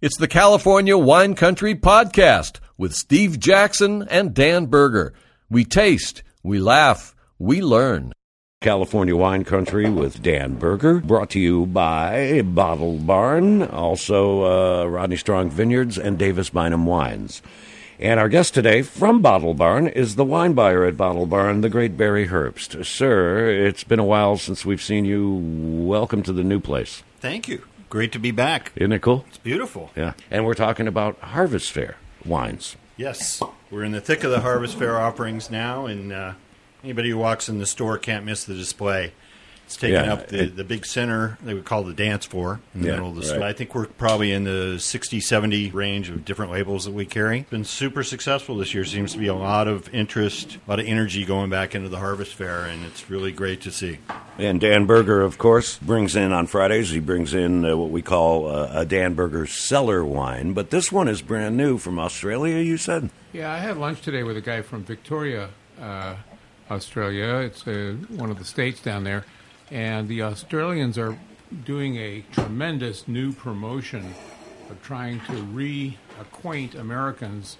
It's the California Wine Country Podcast with Steve Jaxon and Dan Berger. We taste, we laugh, we learn. California Wine Country with Dan Berger, brought to you by Bottle Barn, also uh, Rodney Strong Vineyards and Davis Bynum Wines. And our guest today from Bottle Barn is the wine buyer at Bottle Barn, the great Barry Herbst. Sir, it's been a while since we've seen you. Welcome to the new place. Thank you. Great to be back. Isn't it cool? It's beautiful. Yeah. And we're talking about Harvest Fair wines. Yes. We're in the thick of the Harvest Fair offerings now, and uh, anybody who walks in the store can't miss the display. It's taking Yeah, up the, it- the big center that we call the dance floor in the Yeah, middle of the right. I think we're probably in the 60, 70 range of different labels that we carry. Been super successful this year. Seems to be a lot of interest, a lot of energy going back into the Harvest Fair, and it's really great to see. And Dan Berger, of course, brings in on Fridays, he brings in uh, what we call uh, a Dan Berger cellar wine. But this one is brand new from Australia, you said? Yeah, I had lunch today with a guy from Victoria, uh, Australia. It's uh, one of the states down there. And the Australians are doing a tremendous new promotion of trying to reacquaint Americans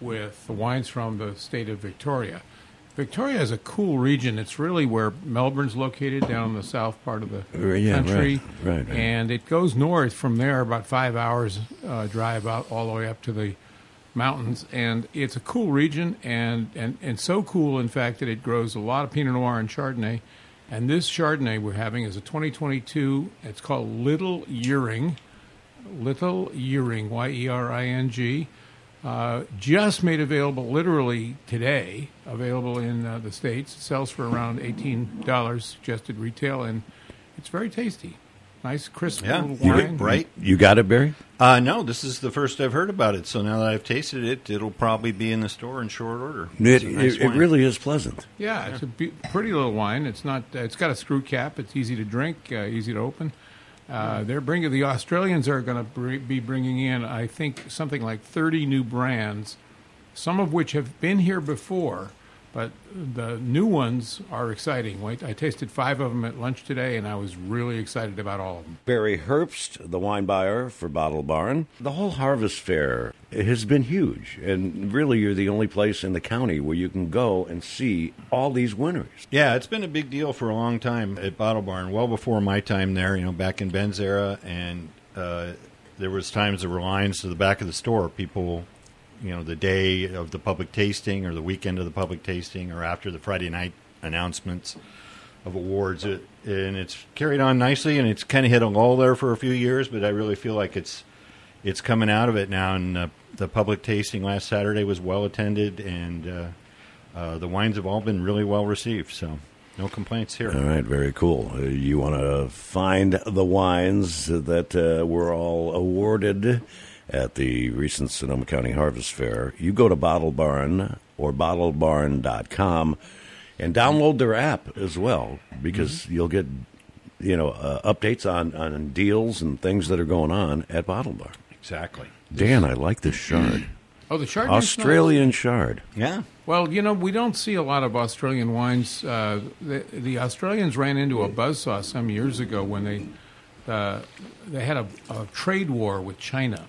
with the wines from the state of Victoria. Victoria is a cool region. It's really where Melbourne's located, down in the south part of the Uh, yeah, country. right, right, right. And it goes north from there, about five hours uh, drive out all the way up to the mountains. And it's a cool region, and, and, and so cool, in fact, that it grows a lot of Pinot Noir and Chardonnay. And this Chardonnay we're having is a 2022. It's called Little Yering. Little Yering, Y E R I N G. Uh, just made available literally today, available in uh, the States. It sells for around $18 suggested retail, and it's very tasty. Nice, crisp Yeah, little you wine. get bright. You got it, Barry? Uh, no, this is the first I've heard about it. So now that I've tasted it, it'll probably be in the store in short order. It, nice it, it really is pleasant. Yeah, it's a be- pretty little wine. It's not. Uh, it's got a screw cap. It's easy to drink, uh, easy to open. Uh, they're bringing the Australians are going to br- be bringing in, I think, something like thirty new brands, some of which have been here before, but the new ones are exciting. I tasted five of them at lunch today, and I was really excited about all of them. Barry Herbst, the wine buyer for Bottle Barn. The whole Harvest Fair has been huge, and really, you're the only place in the county where you can go and see all these winners. Yeah, it's been a big deal for a long time at Bottle Barn. Well before my time there, you know, back in Ben's era, and uh, there was times there were lines to the back of the store. People, you know, the day of the public tasting, or the weekend of the public tasting, or after the Friday night announcements of awards. It, and it's carried on nicely, and it's kind of hit a lull there for a few years. But I really feel like it's it's coming out of it now. And uh, the public tasting last Saturday was well attended, and uh, uh, the wines have all been really well received. So no complaints here. All right, very cool. Uh, you want to find the wines that uh, were all awarded at the recent Sonoma County Harvest Fair. You go to Bottle Barn or bottlebarn.com and download their app as well because you'll get you know uh, updates on, on deals and things that are going on at Bottle Barn. Exactly. Dan, I like this shard. Oh, the shard. Australian shard. Yeah. Well, you know, we don't see a lot of Australian wines. Uh, the, the Australians ran into a buzzsaw some years ago when they uh, they had a, a trade war with China.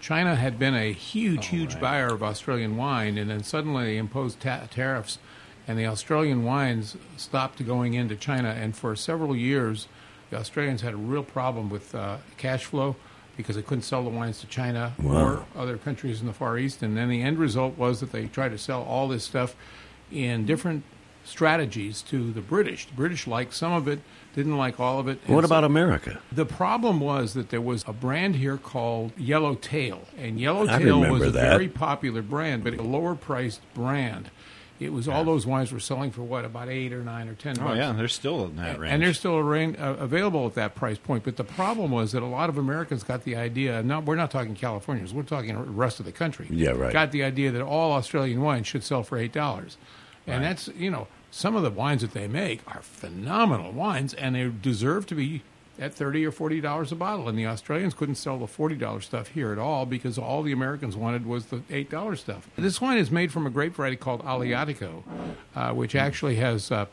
China had been a huge, huge buyer of Australian wine, and then suddenly they imposed ta- tariffs, and the Australian wines stopped going into China. And for several years, the Australians had a real problem with uh, cash flow because they couldn't sell the wines to China or other countries in the Far East. And then the end result was that they tried to sell all this stuff in different strategies to the British. The British liked some of it, didn't like all of it. and What so- about America? the problem was that there was a brand here called Yellowtail, and I Yellowtail was a that. very popular brand, but a lower priced brand. It was all those wines were selling for what about eight or nine or ten Oh bucks. yeah, they're still in that range. And they're still arra- uh, available at that price point. But the problem was that a lot of Americans got the idea. Not we're not talking Californians. We're talking the rest of the country. Yeah, right. Got the idea that all Australian wines should sell for eight dollars, and that's you know some of the wines that they make are phenomenal wines, and they deserve to be at thirty or forty dollars a bottle. And the Australians couldn't sell the forty dollars stuff here at all because all the Americans wanted was the eight dollars stuff. This wine is made from a grape variety called Aleatico, uh, which actually has. Uh,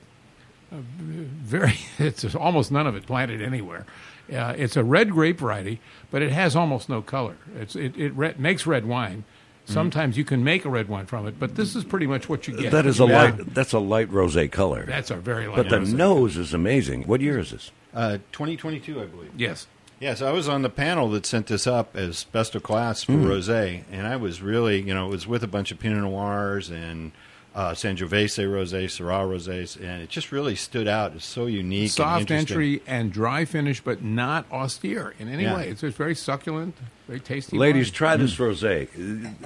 very. It's almost none of it planted anywhere. Uh, it's a red grape variety, but it has almost no color. It's it it makes red wine. Sometimes you can make a red wine from it, but this is pretty much what you get. That is a Yeah. light. That's a light rosé color. That's a very light. but the rosé. nose is amazing. What year is this? Uh, 2022, I believe. Yes. Yes, I was on the panel that sent this up as best of class for rosé, and I was really, you know, it was with a bunch of Pinot Noirs and uh, Sangiovese rosé, Syrah rosés, and it just really stood out. It's so unique, Soft interesting. entry and dry finish, but not austere in any Yeah. way. It's just very succulent, very tasty. Ladies, wine. try this rosé.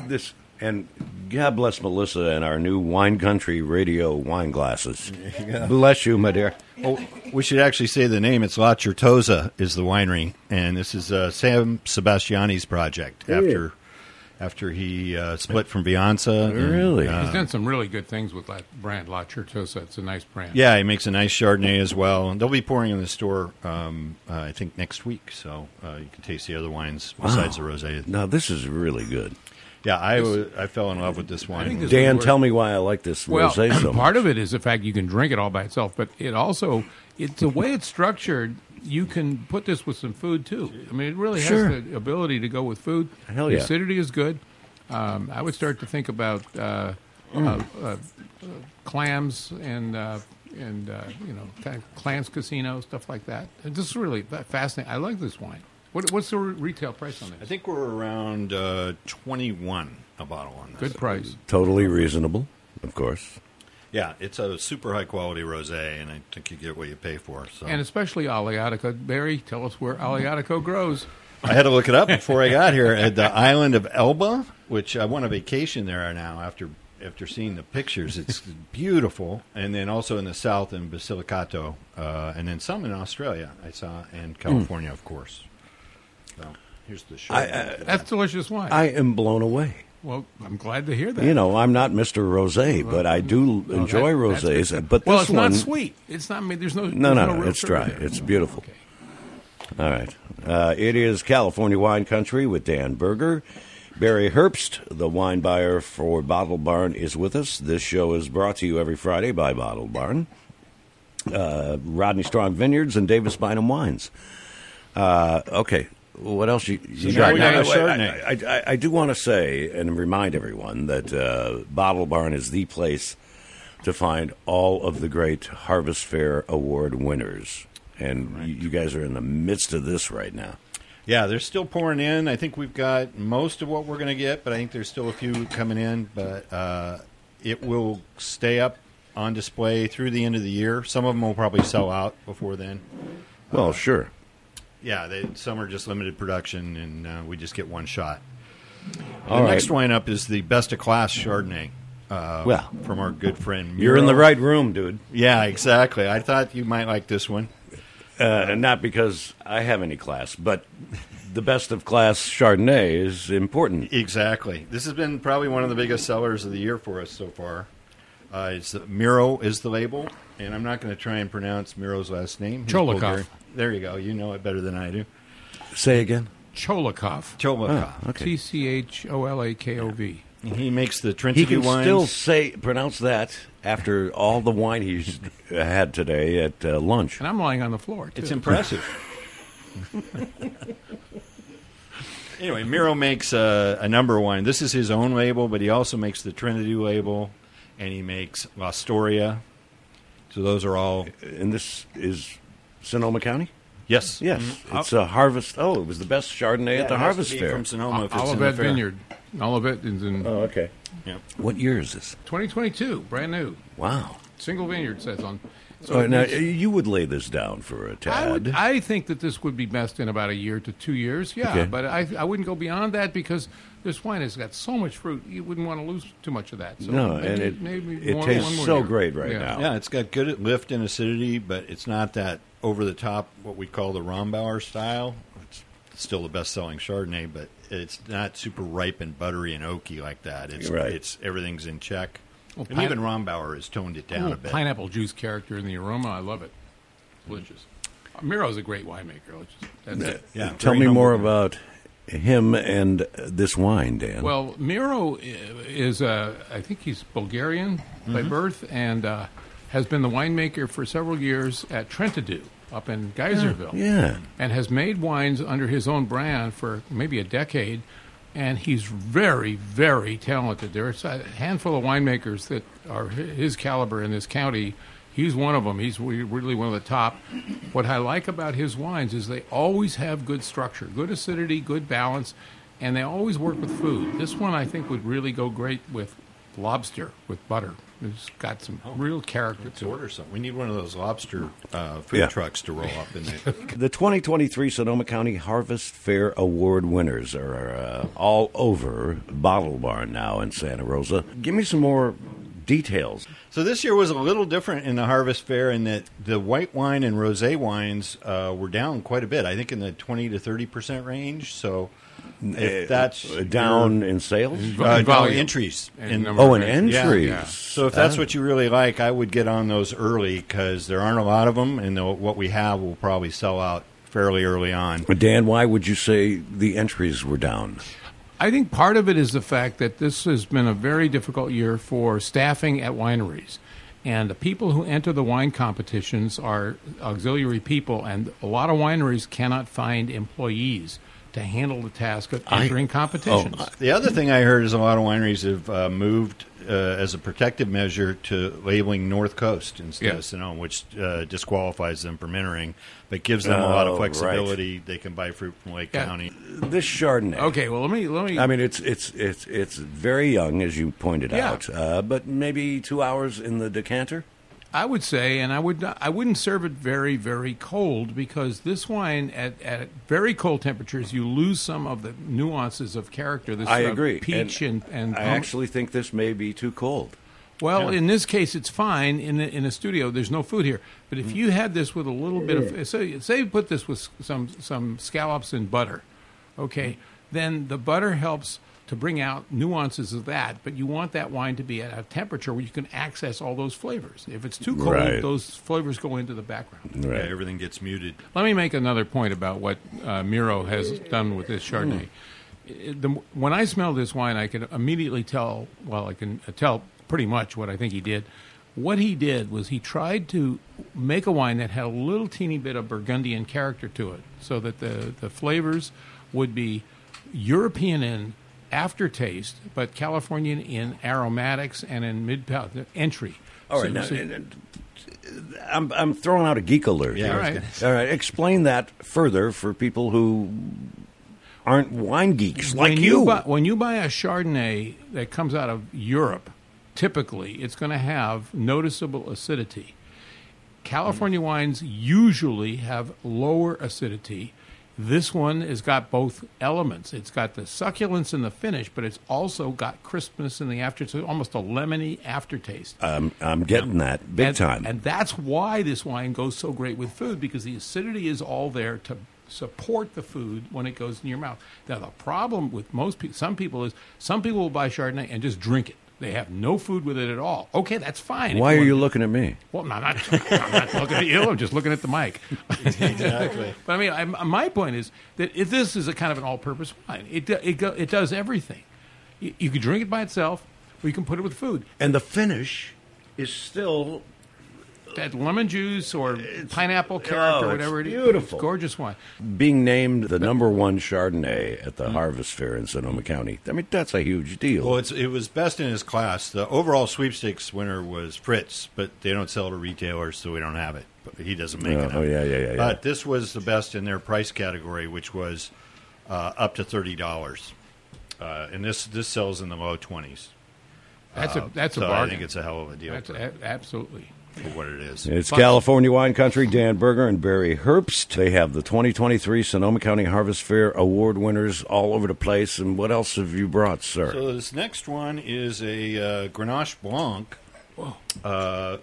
This and God bless Melissa and our new Wine Country Radio wine glasses. Bless you, my dear. Oh, we should actually say the name. It's La Certosa is the winery, and this is uh, Sam Sebastiani's project after after he uh, split from Viansa. and, Really? uh, He's done some really good things with that brand, La Certosa. It's a nice brand. Yeah, he makes a nice Chardonnay as well. And they'll be pouring in the store, um, uh, I think, next week. So uh, you can taste the other wines besides the rosé. Now this is really good. Yeah, I, wa- I fell in love with this wine. this- Dan, We're- tell me why I like this Well, rosé so much. part of it is the fact you can drink it all by itself, but it also it's the way it's structured. You can put this with some food too. I mean, it really Sure. has the ability to go with food. Hell the yeah. acidity is good. Um, I would start to think about uh, Mm. uh, uh, uh, clams and uh, and uh, you know kind of clams casino stuff like that. And this is really fascinating. I like this wine. What, what's the retail price on this? I think we're around uh, 21 a bottle on this. Good price. Totally reasonable, of course. Yeah, it's a super high quality rosé, and I think you get what you pay for. So And especially Aleatico. Barry, tell us where Aleatico grows. I had to look it up before I got here. At the island of Elba, which I went on vacation there now after after seeing the pictures. It's beautiful, and then also in the south in Basilicato, uh, and then some in Australia I saw, and California, of course. So here's the show. I- That's delicious wine. I am blown away. Well, I'm glad to hear that. You know, I'm not Mr. Rosé, but I do Well, enjoy that- rosés. But well, it's one, not sweet. It's not. I mean, there's no. No, there's no, no it's dry. there. It's beautiful. Okay. All right. Uh, it is California Wine Country with Dan Berger. Barry Herbst, the wine buyer for Bottle Barn, is with us. This show is brought to you every Friday by Bottle Barn, uh, Rodney Strong Vineyards, and Davis Bynum Wines. Uh, okay. What else you, you got? Now. I, I, I, I do want to say and remind everyone that uh, Bottle Barn is the place to find all of the great Harvest Fair Award winners. And you, you guys are in the midst of this right now. Yeah, they're still pouring in. I think we've got most of what we're going to get, but I think there's still a few coming in. But uh, it will stay up on display through the end of the year. Some of them will probably sell out before then. Well, sure. Yeah, they, some are just limited production, and uh, we just get one shot. All the right. next wine up is the best of class Chardonnay. Uh, Well, from our good friend. You're in the right room, dude. Yeah, exactly. I thought you might like this one. Uh, not because I have any class, but the best of class Chardonnay is important. Exactly. This has been probably one of the biggest sellers of the year for us so far. Uh, it's Miro is the label, and I'm not going to try and pronounce Miro's last name. He's Tcholakov. Bulgarian. There you go. You know it better than I do. Say again. Tcholakov. Tcholakov. Okay. T C H O L A K O V. He makes the Trinity. He can wines. still say pronounce that after all the wine he's had today at uh, lunch. And I'm lying on the floor. Too. It's impressive. anyway, Miro makes a, a number of wine. This is his own label, but he also makes the Trinity label, and he makes La Storia. So those are all And this is Sonoma County. yes, Yes, Mhm. it's a harvest. Oh, it was the best Chardonnay Yeah, at the it has harvest to be fair. from Sonoma. if it's in the Olivet. Vineyard. Olivet is in oh, okay. Yep. What year is this? 2022, brand new. Wow. Single vineyard says on. So All right, now you would lay this down for a tad. I, would, I think that this would be best in about a year to two years. Yeah, Okay. but I, I wouldn't go beyond that because this wine has got so much fruit. You wouldn't want to lose too much of that. So No, maybe, and it- maybe it one, tastes more so year. great right Yeah. now. Yeah, it's got good lift and acidity, but it's not that over the top what we call the Rombauer style. It's still the best selling Chardonnay, but it's not super ripe and buttery and oaky like that. It's Right. it's everything's in check. Well, and pine- even Rombauer has toned it down Ooh, a bit. Pineapple juice character in the aroma. I love it. Delicious. Uh, Miro's a great winemaker. Just, that's it. Yeah, Tell me more about him and this wine, Dan. Well, Miro is, uh, I think he's Bulgarian by Mm-hmm. birth, and uh, has been the winemaker for several years at Trentadue up in Geyserville. Yeah. And has made wines under his own brand for maybe a decade. And he's very, very talented. There's a handful of winemakers that are his caliber in this county. He's one of them. He's really one of the top. What I like about his wines is they always have good structure, good acidity, good balance, and they always work with food. This one I think would really go great with lobster with butter. It's got some real character Let's to it. order some. We need one of those lobster uh, food Yeah. trucks to roll up in there. The 2023 Sonoma County Harvest Fair Award winners are uh, all over Bottle Barn now in Santa Rosa. Give me some more details. So this year was a little different in the harvest fair in that the white wine and rosé wines uh, were down quite a bit. I think in the twenty to thirty percent range. So if that's Uh, down in sales. uh, no, Volume. entries And in- Oh, of and entries. entries. Yeah, yeah. So if that's what you really like, I would get on those early because there aren't a lot of them, and the, what we have will probably sell out fairly early on. Dan, why would you say the entries were down? I think part of it is the fact that this has been a very difficult year for staffing at wineries. And the people who enter the wine competitions are auxiliary people, and a lot of wineries cannot find employees to handle the task of I- entering competitions. oh, The other thing I heard is a lot of wineries have uh, moved uh, as a protective measure to labeling North Coast instead Yeah. of Sonoma, which uh, disqualifies them from entering, but gives them a lot Oh, of right. flexibility. They can buy fruit from Lake Yeah. County. This Chardonnay. okay, well let me let me. I mean, it's it's it's it's very young, as you pointed Yeah. out, uh, but maybe two hours in the decanter. I would say, and I would not, I wouldn't serve it very very cold because this wine at, at very cold temperatures you lose some of the nuances of character. This I agree. peach and and, I pump- actually think this may be too cold. Well, Yeah. in this case, it's fine. In the, in a studio, there's no food here. But if mm. you had this with a little bit of, say, say you put this with some some scallops and butter, okay, then the butter helps to bring out nuances of that. But you want that wine to be at a temperature where you can access all those flavors. If it's too cold, Right. those flavors go into the background. Yeah, Right. everything gets muted. Let me make another point about what uh, Miro has done with this Chardonnay. It- the, when I smell this wine, I can immediately tell. Well, I can tell pretty much what I think he did. What he did was he tried to make a wine that had a little teeny bit of Burgundian character to it, so that the the flavors would be European in aftertaste, but Californian in aromatics and in mid entry. All right, So- now, so- and- and I'm I'm throwing out a geek alert. Yeah, here. All right. gonna All right, explain that further for people who aren't wine geeks like when you. buy, when you buy a Chardonnay that comes out of Europe, typically it's going to have noticeable acidity. California wines usually have lower acidity. This one has got both elements. It's got the succulence in the finish, but it's also got crispness in the after, so almost a lemony aftertaste. I'm I'm getting that big and, time. And that's why this wine goes so great with food because the acidity is all there to support the food when it goes in your mouth. Now the problem with most people, some people is some people will buy Chardonnay and just drink it. They have no food with it at all. Okay, that's fine. if Why are you to- looking at me? Well, I'm not. I'm not looking at you. I'm just looking at the mic. Exactly. But I mean, I, my point is that if this is a kind of an all-purpose wine, it it go, it does everything. You, you can drink it by itself, or you can put it with food. And the finish is still that lemon juice or pineapple oh, or whatever it is. beautiful. It's gorgeous wine. being named the number one Chardonnay at the Harvest Fair in Sonoma County. I mean, that's a huge deal. Well, it's, it was best in his class. The overall sweepstakes winner was Fritz, but they don't sell to retailers, so we don't have it. But he doesn't make Oh, it. oh, yeah, yeah, yeah, yeah. But this was the best in their price category, which was uh, up to thirty dollars, uh, and this this sells in the low twenties. That's a that's a so bargain. I think it's a hell of a deal that's a, absolutely. For what it is. It's Plus- California Wine Country. Dan Berger and Barry Herbst. They have the 2023 Sonoma County Harvest Fair award winners all over the place. And what else have you brought, sir? So this next one is a uh, Grenache Blanc. Uh,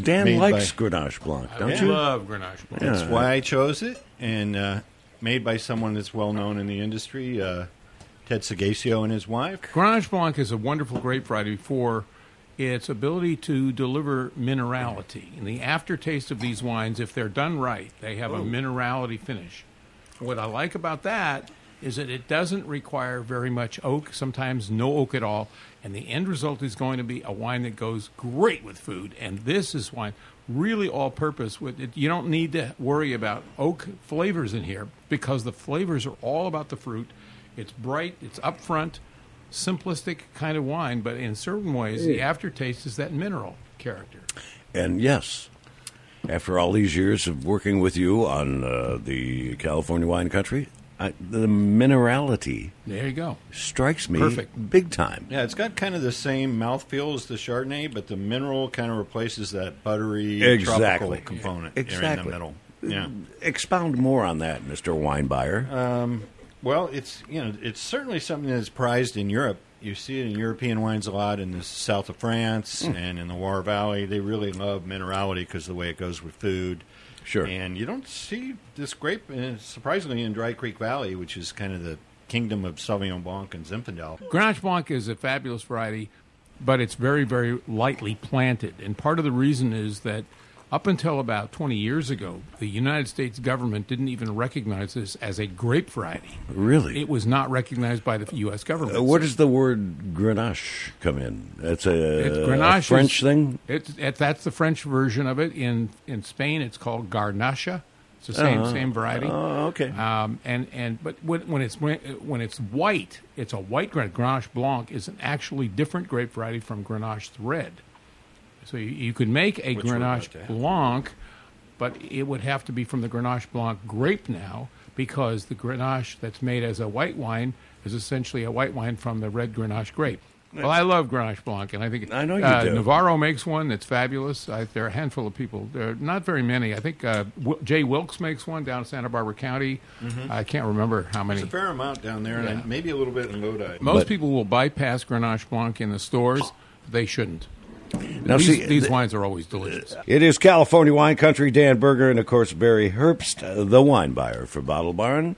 Dan made likes by- Grenache Blanc, don't Yeah. you? love Grenache Blanc. That's Yeah. why I chose it, and uh, made by someone that's well known in the industry, uh, Ted Seghesio and his wife. Grenache Blanc is a wonderful grape variety for its ability to deliver minerality. And the aftertaste of these wines, if they're done right, they have a minerality finish. What I like about that is that it doesn't require very much oak, sometimes no oak at all, and the end result is going to be a wine that goes great with food. And this is wine really all purpose with it. You don't need to worry about oak flavors in here because the flavors are all about the fruit. It's bright, it's upfront, simplistic kind of wine, but in certain ways, the aftertaste is that mineral character. And yes, after all these years of working with you on uh, the California wine country, I, the minerality There you go. strikes me Perfect. big time. Yeah, it's got kind of the same mouthfeel as the Chardonnay, but the mineral kind of replaces that buttery Exactly. tropical component there in the middle. Yeah. Expound more on that, Mr. Wine Buyer. Uh, Well, it's you know it's certainly something that's prized in Europe. You see it in European wines a lot in the south of France Hmm. and in the Loire Valley. They really love minerality because of the way it goes with food. Sure. And you don't see this grape, uh, surprisingly, in Dry Creek Valley, which is kind of the kingdom of Sauvignon Blanc and Zinfandel. Grenache Blanc is a fabulous variety, but it's very, very lightly planted. And part of the reason is that up until about 20 years ago, the United States government didn't even recognize this as a grape variety. really? It was not recognized by the U.S. government. Uh, where does the word Grenache come in? It's a, a French is- thing. It's, it, that's the French version of it. In in Spain, it's called Garnacha. It's the same same variety. Oh, okay. Um, and and but when, when it's when, when it's white, it's a white Grenache. Grenache Blanc is an actually different grape variety from Grenache Red. So you, you could make a Which Grenache about to have. Blanc, but it would have to be from the Grenache Blanc grape now because the Grenache that's made as a white wine is essentially a white wine from the red Grenache grape. Well, I love Grenache Blanc, and I think I know you uh, do. Navarro makes one that's fabulous. I, there are a handful of people. There are not very many. I think uh, w- Jay Wilkes makes one down in Santa Barbara County. I can't remember how many. There's a fair amount down there, Yeah. and maybe a little bit in Lodi. Most But- people will bypass Grenache Blanc in the stores. They shouldn't. Now, these, see, these th- wines are always delicious. It is California wine country. Dan Berger and of course Barry Herbst, the wine buyer for Bottle Barn.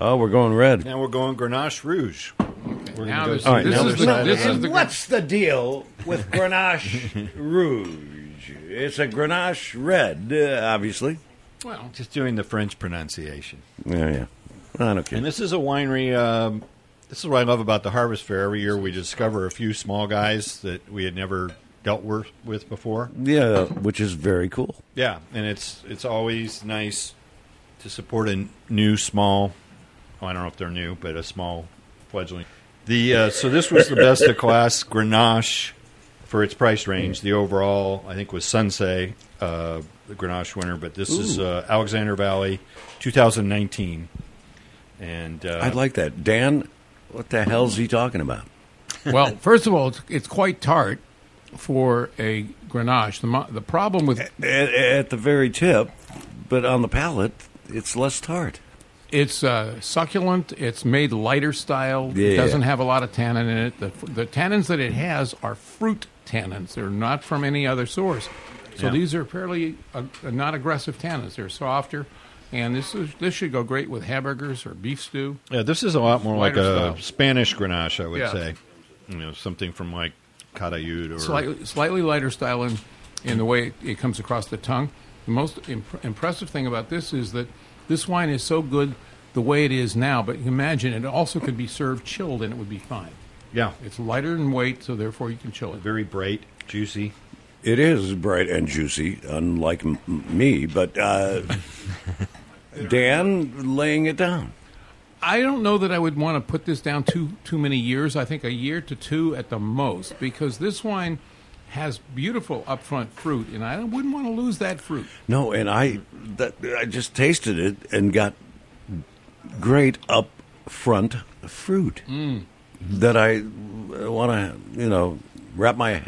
Oh, we're going red. Now we're going Grenache Rouge. We're Now go this- see All right, this now is other the- side this is the- what's the deal with Grenache Rouge? It's a Grenache red, uh, obviously. Well, Just doing the French pronunciation. Yeah, yeah. I don't care. And this is a winery. Um, this is what I love about the Harvest Fair. Every year we discover a few small guys that we had never dealt with, with before. Yeah, which is very cool. Yeah, and it's it's always nice to support a new small. Oh, I don't know if they're new, but a small fledgling. The uh, so this was the best of class Grenache for its price range. The overall, I think, was Sensei, uh, the Grenache winner, but this is uh, Alexander Valley, 2019. And uh, I'd like that. Dan, what the hell's he talking about? well, first of all, it's, it's quite tart for a Grenache. The, the problem with At, at the very tip, but on the palate, it's less tart. it's uh, succulent. It's made lighter style. Yeah. It doesn't have a lot of tannin in it. The, the tannins that it has are fruit tannins. They're not from any other source. So Yeah. these are fairly uh, not aggressive tannins. They're softer, and this is, this should go great with hamburgers or beef stew. yeah, this is a lot more like a style. Spanish Grenache, I would Yeah. say. You know, something from like Calatayud or slightly slightly lighter style in, in the way it, it comes across the tongue. The most imp- impressive thing about this is that this wine is so good the way it is now, but imagine it also could be served chilled and it would be fine. yeah, It's lighter in weight, so therefore you can chill it. very bright, juicy. It is bright and juicy, unlike m- me, but uh, Dan laying it down. I don't know that I would want to put this down too too many years. I think a year to two at the most, because this wine has beautiful upfront fruit, and I wouldn't want to lose that fruit. No, and I that I just tasted it and got great up front fruit mm. that I want to you know wrap my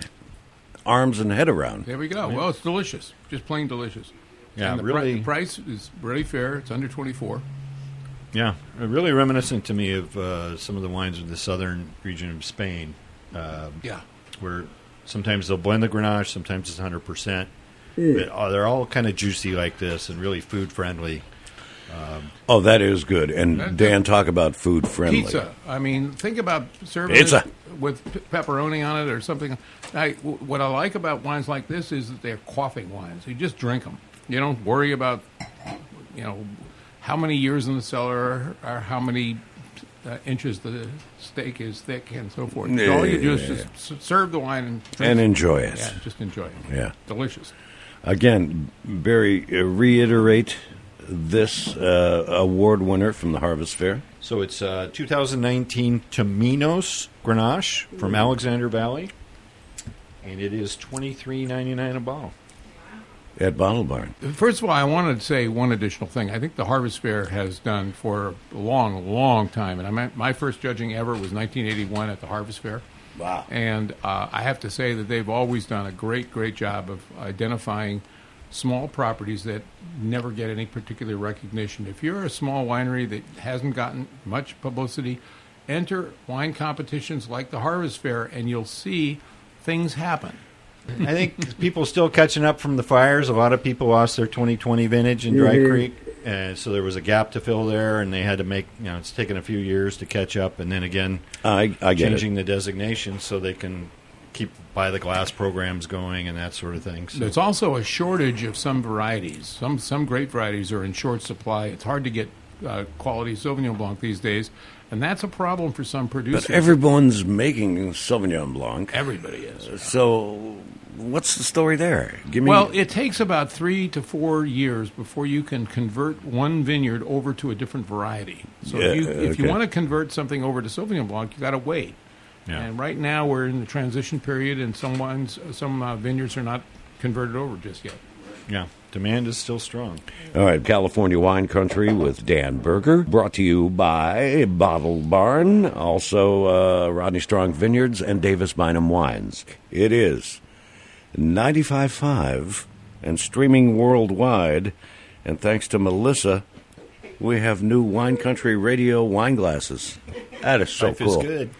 arms and head around. There we go. Well, it's delicious, just plain delicious. Yeah, and the, pri- really- the price is really fair. It's under twenty four. Yeah, really reminiscent to me of uh, some of the wines in the southern region of Spain, uh, Yeah. where sometimes they'll blend the Grenache, sometimes it's 100%. But uh, they're all kind of juicy like this and really food friendly. Oh, that is good. And Dan, talk about food friendly. Pizza. I mean, think about serving Pizza. it with pepperoni on it or something. I, w- what I like about wines like this is that they're quaffing wines. You just drink them. You don't worry about, you know, how many years in the cellar or how many uh, inches the steak is thick and so forth. So all you do is Yeah. just s- serve the wine and And enjoy it. Yeah, just enjoy it. Yeah. delicious. Again, Barry, uh, reiterate this uh, award winner from the Harvest Fair. So it's uh, 2019 Tominos Grenache from Alexander Valley, and it is 23.99 a bottle. At Bottle Barn. First of all, I wanted to say one additional thing. I think the Harvest Fair has done for a long, long time, and I mean, my first judging ever was 1981 at the Harvest Fair. Wow. And uh, I have to say that they've always done a great, great job of identifying small properties that never get any particular recognition. If you're a small winery that hasn't gotten much publicity, enter wine competitions like the Harvest Fair, and you'll see things happen. I think people still catching up from the fires. A lot of people lost their 2020 vintage in Dry Creek, and so there was a gap to fill there, and they had to make. You know, it's taken a few years to catch up, and then again, I, I changing it. the designation so they can keep by the glass programs going and that sort of thing. So There's also a shortage of some varieties. Some some grape varieties are in short supply. It's hard to get uh, quality Sauvignon Blanc these days, and that's a problem for some producers. But everyone's making Sauvignon Blanc. Everybody is. So, what's the story there? Give me. Well, it takes about three to four years before you can convert one vineyard over to a different variety. So Yeah, if, you, if you want to convert something over to Sauvignon Blanc, you got to wait. Yeah. And right now we're in the transition period, and some wines, some uh, vineyards are not converted over just yet. yeah, demand is still strong. All right, California Wine Country with Dan Berger, brought to you by Bottle Barn, also uh, Rodney Strong Vineyards and Davis Bynum Wines. It is 95.5 and streaming worldwide. And thanks to Melissa, we have new Wine Country radio wine glasses. That is so Life cool. is good.